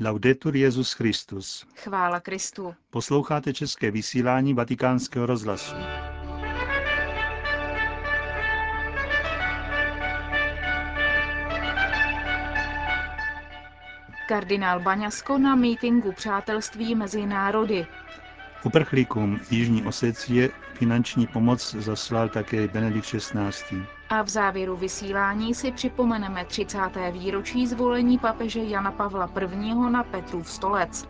Laudetur Jezus Christus. Chvála Kristu. Posloucháte české vysílání Vatikánského rozhlasu. Kardinál Baňasko na mítingu přátelství mezi národy. Uprchlíkům Jižní Osecie finanční pomoc zaslal také Benedikt XVI. A v závěru vysílání si připomeneme 30. výročí zvolení papeže Jana Pavla I. na Petrův stolec.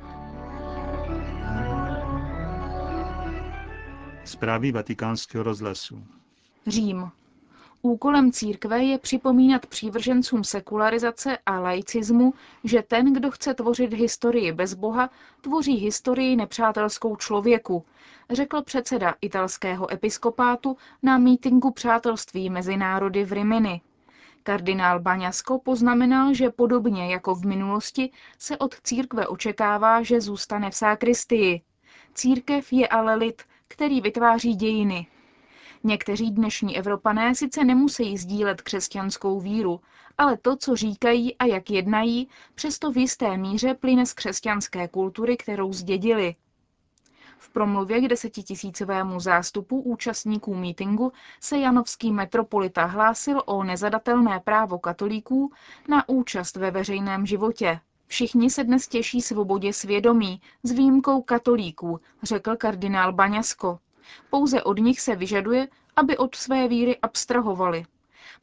Zprávy vatikánského rozhlasu. Řím. Úkolem církve je připomínat přívržencům sekularizace a laicismu, že ten, kdo chce tvořit historii bez Boha, tvoří historii nepřátelskou člověku, řekl předseda italského episkopátu na mítinku přátelství mezi národy v Rimini. Kardinál Baňasko poznamenal, že podobně jako v minulosti se od církve očekává, že zůstane v sákristii. Církev je ale lid, který vytváří dějiny, Někteří dnešní Evropané sice nemusí sdílet křesťanskou víru, ale to, co říkají a jak jednají, přesto v jisté míře plyne z křesťanské kultury, kterou zdědili. V promluvě k desetitisícovému zástupu účastníků mítingu se janovský metropolita hlásil o nezadatelné právo katolíků na účast ve veřejném životě. Všichni se dnes těší svobodě svědomí, s výjimkou katolíků, řekl kardinál Baňasko. Pouze od nich se vyžaduje, aby od své víry abstrahovali.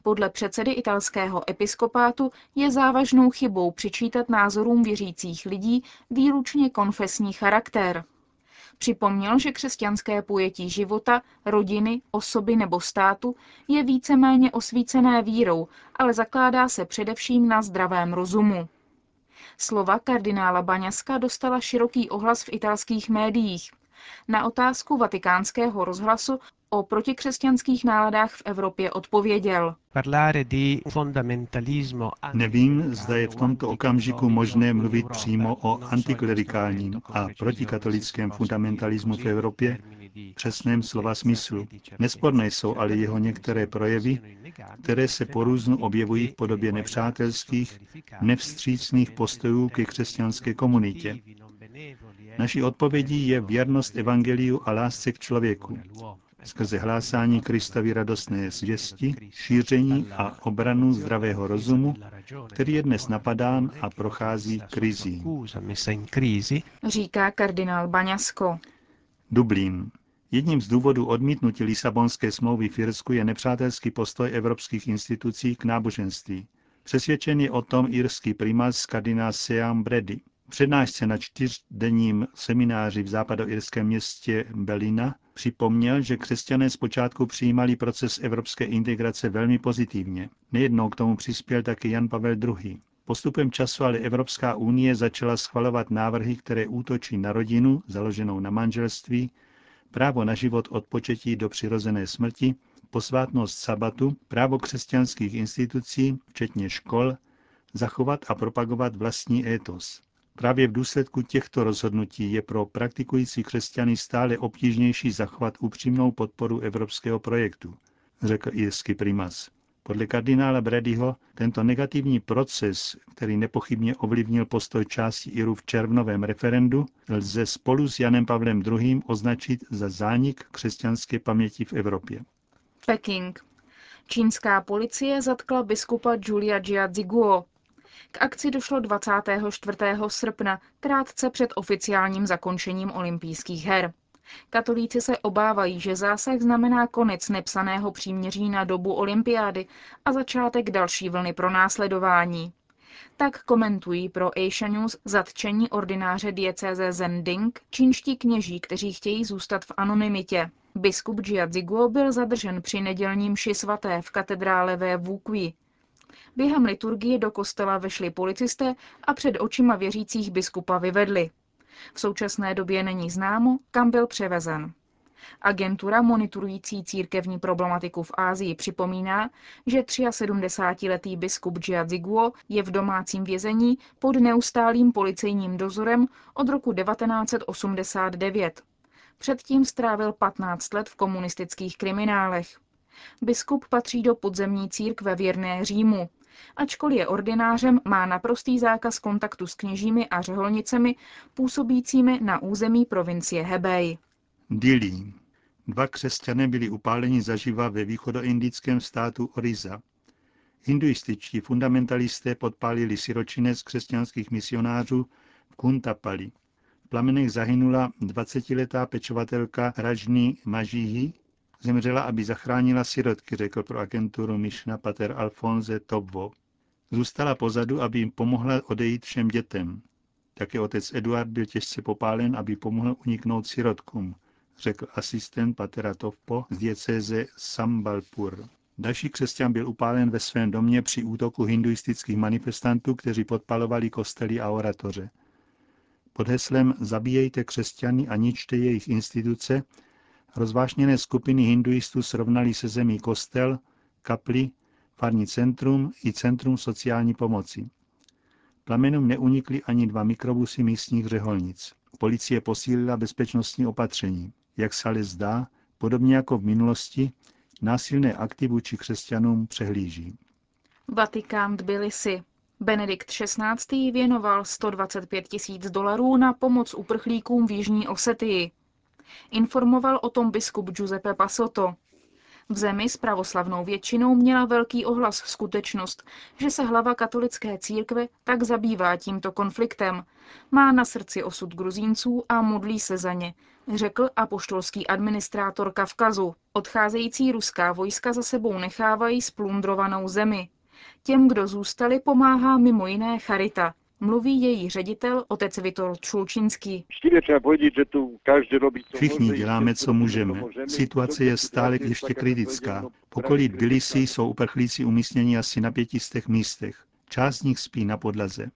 Podle předsedy italského episkopátu je závažnou chybou přičítat názorům věřících lidí výlučně konfesní charakter. Připomněl, že křesťanské pojetí života, rodiny, osoby nebo státu je víceméně osvícené vírou, ale zakládá se především na zdravém rozumu. Slova kardinála Baňaska dostala široký ohlas v italských médiích. Na otázku vatikánského rozhlasu o protikřesťanských náladách v Evropě odpověděl. Nevím, zda je v tomto okamžiku možné mluvit přímo o antiklerikálním a protikatolickém fundamentalismu v Evropě v přesném slova smyslu. Nesporné jsou ale jeho některé projevy, které se po různu objevují v podobě nepřátelských, nevstřícných postojů ke křesťanské komunitě. Naší odpovědí je věrnost evangeliu a lásce k člověku. Skrze hlásání Kristovy radostné zvěsti, šíření a obranu zdravého rozumu, který je dnes napadán a prochází krizí. Říká kardinál Baňasko. Dublín. Jedním z důvodů odmítnutí Lisabonské smlouvy v Irsku je nepřátelský postoj evropských institucí k náboženství. Přesvědčen je o tom irský primas kardinál Seam Brady přednášce na čtyřdenním semináři v západoirském městě Belina připomněl, že křesťané zpočátku přijímali proces evropské integrace velmi pozitivně. Nejednou k tomu přispěl také Jan Pavel II. Postupem času ale Evropská unie začala schvalovat návrhy, které útočí na rodinu, založenou na manželství, právo na život od početí do přirozené smrti, posvátnost sabatu, právo křesťanských institucí, včetně škol, zachovat a propagovat vlastní étos. Právě v důsledku těchto rozhodnutí je pro praktikující křesťany stále obtížnější zachovat upřímnou podporu evropského projektu, řekl irský primas. Podle kardinála Bradyho tento negativní proces, který nepochybně ovlivnil postoj části Irů v červnovém referendu, lze spolu s Janem Pavlem II. označit za zánik křesťanské paměti v Evropě. Peking. Čínská policie zatkla biskupa Julia Jiaziguo, k akci došlo 24. srpna, krátce před oficiálním zakončením olympijských her. Katolíci se obávají, že zásah znamená konec nepsaného příměří na dobu olympiády a začátek další vlny pro následování. Tak komentují pro Asia News zatčení ordináře diecéze Zending čínští kněží, kteří chtějí zůstat v anonymitě. Biskup Jiaziguo byl zadržen při nedělním ši svaté v katedrále ve Wukui. Během liturgie do kostela vešli policisté a před očima věřících biskupa vyvedli. V současné době není známo, kam byl převezen. Agentura monitorující církevní problematiku v Ázii připomíná, že 73-letý biskup Jiaziguo je v domácím vězení pod neustálým policejním dozorem od roku 1989. Předtím strávil 15 let v komunistických kriminálech. Biskup patří do podzemní církve věrné Římu. Ačkoliv je ordinářem, má naprostý zákaz kontaktu s kněžími a řeholnicemi působícími na území provincie Hebei. Dili. Dva křesťané byli upáleni zaživa ve východoindickém státu Oriza. Hinduističtí fundamentalisté podpálili siročinec křesťanských misionářů v Kuntapali. V plamenech zahynula 20-letá pečovatelka Rajni Mažihi, zemřela, aby zachránila sirotky, řekl pro agenturu Mishna pater Alfonse Tobvo. Zůstala pozadu, aby jim pomohla odejít všem dětem. Také otec Eduard byl těžce popálen, aby pomohl uniknout sirotkům, řekl asistent patera Tovpo z diecéze Sambalpur. Další křesťan byl upálen ve svém domě při útoku hinduistických manifestantů, kteří podpalovali kostely a oratoře. Pod heslem Zabíjejte křesťany a ničte jejich instituce rozvášněné skupiny hinduistů srovnali se zemí kostel, kapli, farní centrum i centrum sociální pomoci. Plamenům neunikly ani dva mikrobusy místních řeholnic. Policie posílila bezpečnostní opatření. Jak se ale zdá, podobně jako v minulosti, násilné akty vůči křesťanům přehlíží. Vatikán Tbilisi. Benedikt XVI. věnoval 125 tisíc dolarů na pomoc uprchlíkům v Jižní Osetii. Informoval o tom biskup Giuseppe Pasoto. V zemi s pravoslavnou většinou měla velký ohlas skutečnost, že se hlava katolické církve tak zabývá tímto konfliktem. Má na srdci osud gruzínců a modlí se za ně, řekl apoštolský administrátor Kavkazu. Odcházející ruská vojska za sebou nechávají splundrovanou zemi. Těm, kdo zůstali, pomáhá mimo jiné Charita, mluví její ředitel, otec Vitor Čulčinský. Všichni děláme, co můžeme. Situace je stále ještě kritická. V okolí Tbilisi jsou uprchlíci umístěni asi na pětistech místech. Část z nich spí na podlaze.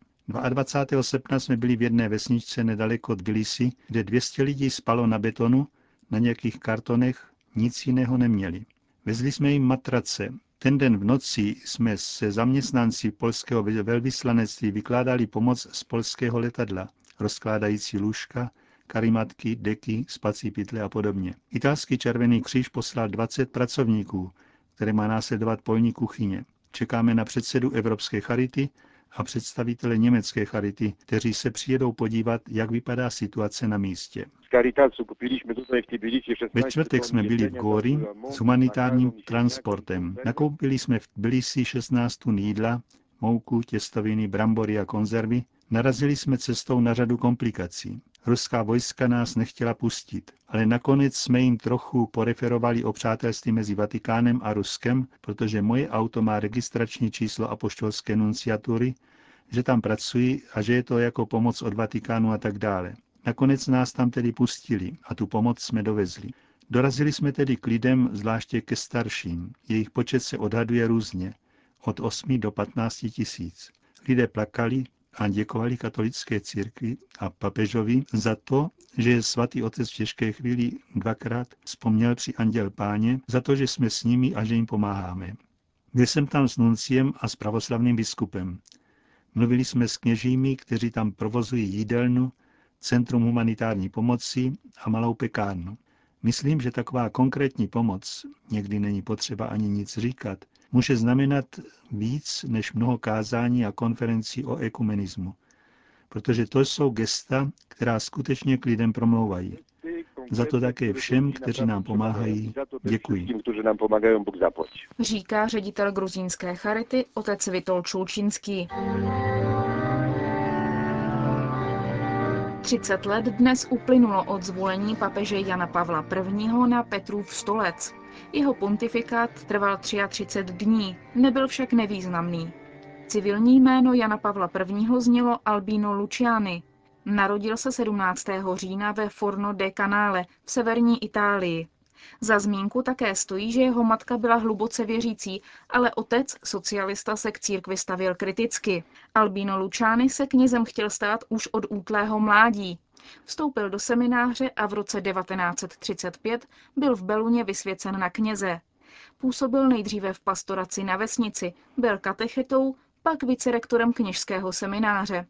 22. srpna jsme byli v jedné vesničce nedaleko Tbilisi, kde 200 lidí spalo na betonu, na nějakých kartonech, nic jiného neměli. Vezli jsme jim matrace, ten den v noci jsme se zaměstnanci polského velvyslanectví vykládali pomoc z polského letadla, rozkládající lůžka, karimatky, deky, spací pytle a podobně. Italský červený kříž poslal 20 pracovníků, které má následovat polní kuchyně. Čekáme na předsedu Evropské charity a představitele německé charity, kteří se přijedou podívat, jak vypadá situace na místě. Ve čtvrtek jsme byli v Góri s humanitárním transportem. Nakoupili jsme v Tbilisi 16 tun jídla, mouku, těstoviny, brambory a konzervy. Narazili jsme cestou na řadu komplikací. Ruská vojska nás nechtěla pustit, ale nakonec jsme jim trochu poreferovali o přátelství mezi Vatikánem a Ruskem, protože moje auto má registrační číslo apoštolské nunciatury, že tam pracuji a že je to jako pomoc od Vatikánu a tak dále. Nakonec nás tam tedy pustili a tu pomoc jsme dovezli. Dorazili jsme tedy k lidem, zvláště ke starším. Jejich počet se odhaduje různě, od 8 do 15 tisíc. Lidé plakali a děkovali katolické církvi a papežovi za to, že je svatý otec v těžké chvíli dvakrát vzpomněl při Anděl Páně, za to, že jsme s nimi a že jim pomáháme. Byl jsem tam s nunciem a s pravoslavným biskupem. Mluvili jsme s kněžími, kteří tam provozují jídelnu, Centrum humanitární pomoci a malou pekárnu. Myslím, že taková konkrétní pomoc, někdy není potřeba ani nic říkat, může znamenat víc než mnoho kázání a konferencí o ekumenismu. Protože to jsou gesta, která skutečně k lidem promlouvají. Za to také všem, kteří nám pomáhají, děkuji. Říká ředitel gruzínské charity otec Vitol Čulčinský. 30 let dnes uplynulo od zvolení papeže Jana Pavla I. na Petrův stolec. Jeho pontifikát trval 33 dní, nebyl však nevýznamný. Civilní jméno Jana Pavla I. znělo Albino Luciani. Narodil se 17. října ve Forno de Canale v severní Itálii. Za zmínku také stojí, že jeho matka byla hluboce věřící, ale otec, socialista, se k církvi stavěl kriticky. Albino Lučány se knězem chtěl stát už od útlého mládí. Vstoupil do semináře a v roce 1935 byl v Beluně vysvěcen na kněze. Působil nejdříve v pastoraci na vesnici, byl katechetou, pak vicerektorem kněžského semináře.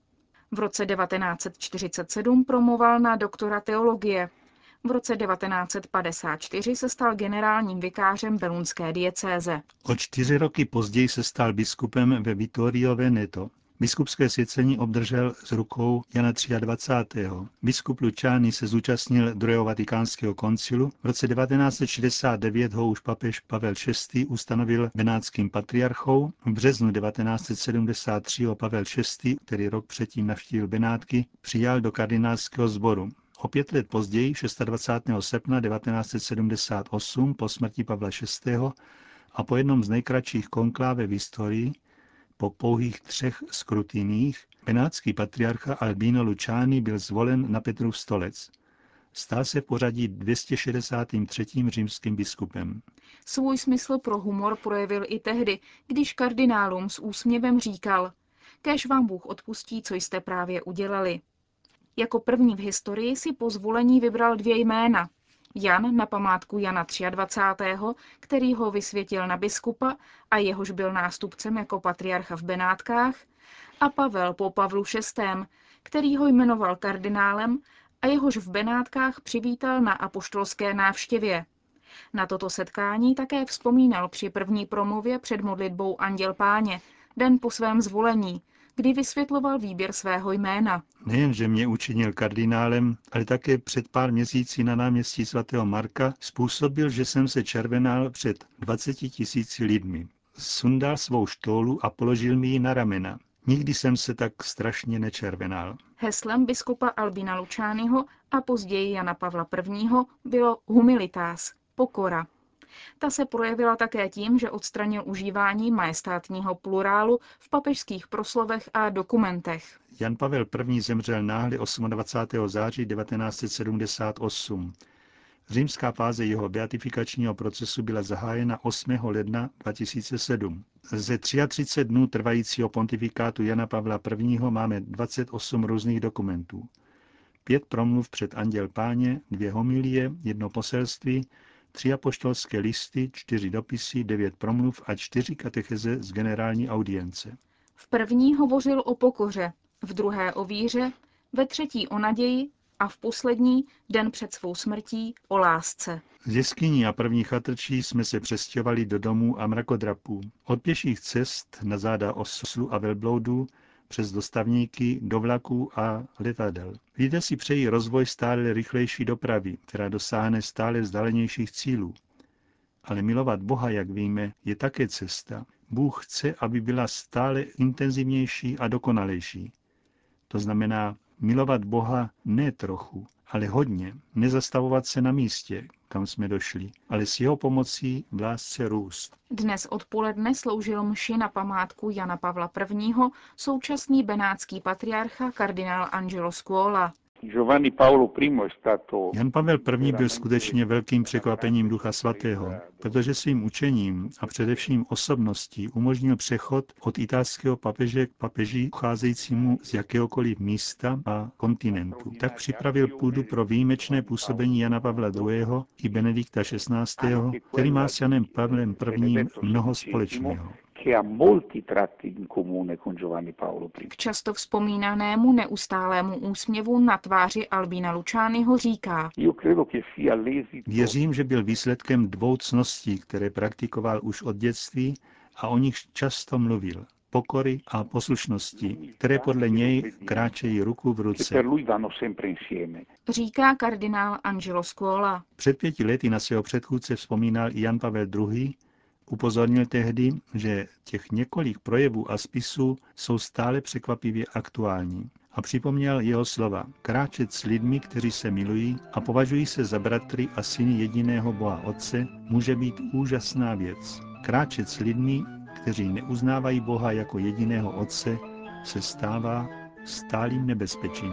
V roce 1947 promoval na doktora teologie. V roce 1954 se stal generálním vikářem belunské diecéze. O čtyři roky později se stal biskupem ve Vittorio Veneto. Biskupské svěcení obdržel z rukou Jana 23. Biskup Lučány se zúčastnil druhého vatikánského koncilu. V roce 1969 ho už papež Pavel VI. ustanovil benátským patriarchou. V březnu 1973 ho Pavel VI., který rok předtím navštívil Benátky, přijal do kardinálského sboru. O pět let později, 26. srpna 1978, po smrti Pavla VI. a po jednom z nejkratších konkláve v historii, po pouhých třech skrutiních benátský patriarcha Albino Luciani byl zvolen na Petrův stolec. Stal se v pořadí 263. římským biskupem. Svůj smysl pro humor projevil i tehdy, když kardinálům s úsměvem říkal, kež vám Bůh odpustí, co jste právě udělali. Jako první v historii si po zvolení vybral dvě jména, Jan na památku Jana 23., který ho vysvětil na biskupa a jehož byl nástupcem jako patriarcha v Benátkách, a Pavel po Pavlu VI., který ho jmenoval kardinálem a jehož v Benátkách přivítal na apoštolské návštěvě. Na toto setkání také vzpomínal při první promluvě před modlitbou Anděl Páně, den po svém zvolení, kdy vysvětloval výběr svého jména. Nejen, že mě učinil kardinálem, ale také před pár měsíci na náměstí svatého Marka způsobil, že jsem se červenal před 20 tisíci lidmi. Sundal svou štólu a položil mi ji na ramena. Nikdy jsem se tak strašně nečervenal. Heslem biskupa Albina Lučányho a později Jana Pavla I. bylo humilitas, pokora. Ta se projevila také tím, že odstranil užívání majestátního plurálu v papežských proslovech a dokumentech. Jan Pavel I. zemřel náhle 28. září 1978. Římská fáze jeho beatifikačního procesu byla zahájena 8. ledna 2007. Ze 33 dnů trvajícího pontifikátu Jana Pavla I. máme 28 různých dokumentů. Pět promluv před Anděl Páně, dvě homilie, jedno poselství, tři apoštolské listy, čtyři dopisy, devět promluv a čtyři katecheze z generální audience. V první hovořil o pokoře, v druhé o víře, ve třetí o naději a v poslední, den před svou smrtí, o lásce. Z jeskyní a první chatrčí jsme se přestěhovali do domů a mrakodrapů. Od pěších cest na záda oslu a velbloudů přes dostavníky, do vlaků a letadel. Lidé si přejí rozvoj stále rychlejší dopravy, která dosáhne stále vzdálenějších cílů. Ale milovat Boha, jak víme, je také cesta. Bůh chce, aby byla stále intenzivnější a dokonalejší. To znamená milovat Boha ne trochu, ale hodně, nezastavovat se na místě, kam jsme došli, ale s jeho pomocí v lásce růst. Dnes odpoledne sloužil mši na památku Jana Pavla I. současný benátský patriarcha kardinál Angelo Scuola. Jan Pavel I. byl skutečně velkým překvapením Ducha Svatého, protože svým učením a především osobností umožnil přechod od italského papeže k papeži ucházejícímu z jakéhokoliv místa a kontinentu. Tak připravil půdu pro výjimečné působení Jana Pavla II. i Benedikta XVI., který má s Janem Pavlem I. mnoho společného che ha molti tratti in comune con Giovanni Paolo I. K často vzpomínanému neustálému úsměvu na tváři Albína Lučányho říká. Věřím, že byl výsledkem dvou cností, které praktikoval už od dětství a o nich často mluvil pokory a poslušnosti, které podle něj kráčejí ruku v ruce. Říká kardinál Angelo Scuola. Před pěti lety na svého předchůdce vzpomínal i Jan Pavel II. Upozornil tehdy, že těch několik projevů a spisů jsou stále překvapivě aktuální a připomněl jeho slova. Kráčet s lidmi, kteří se milují a považují se za bratry a syny jediného Boha Otce, může být úžasná věc. Kráčet s lidmi, kteří neuznávají Boha jako jediného Otce, se stává stálým nebezpečím.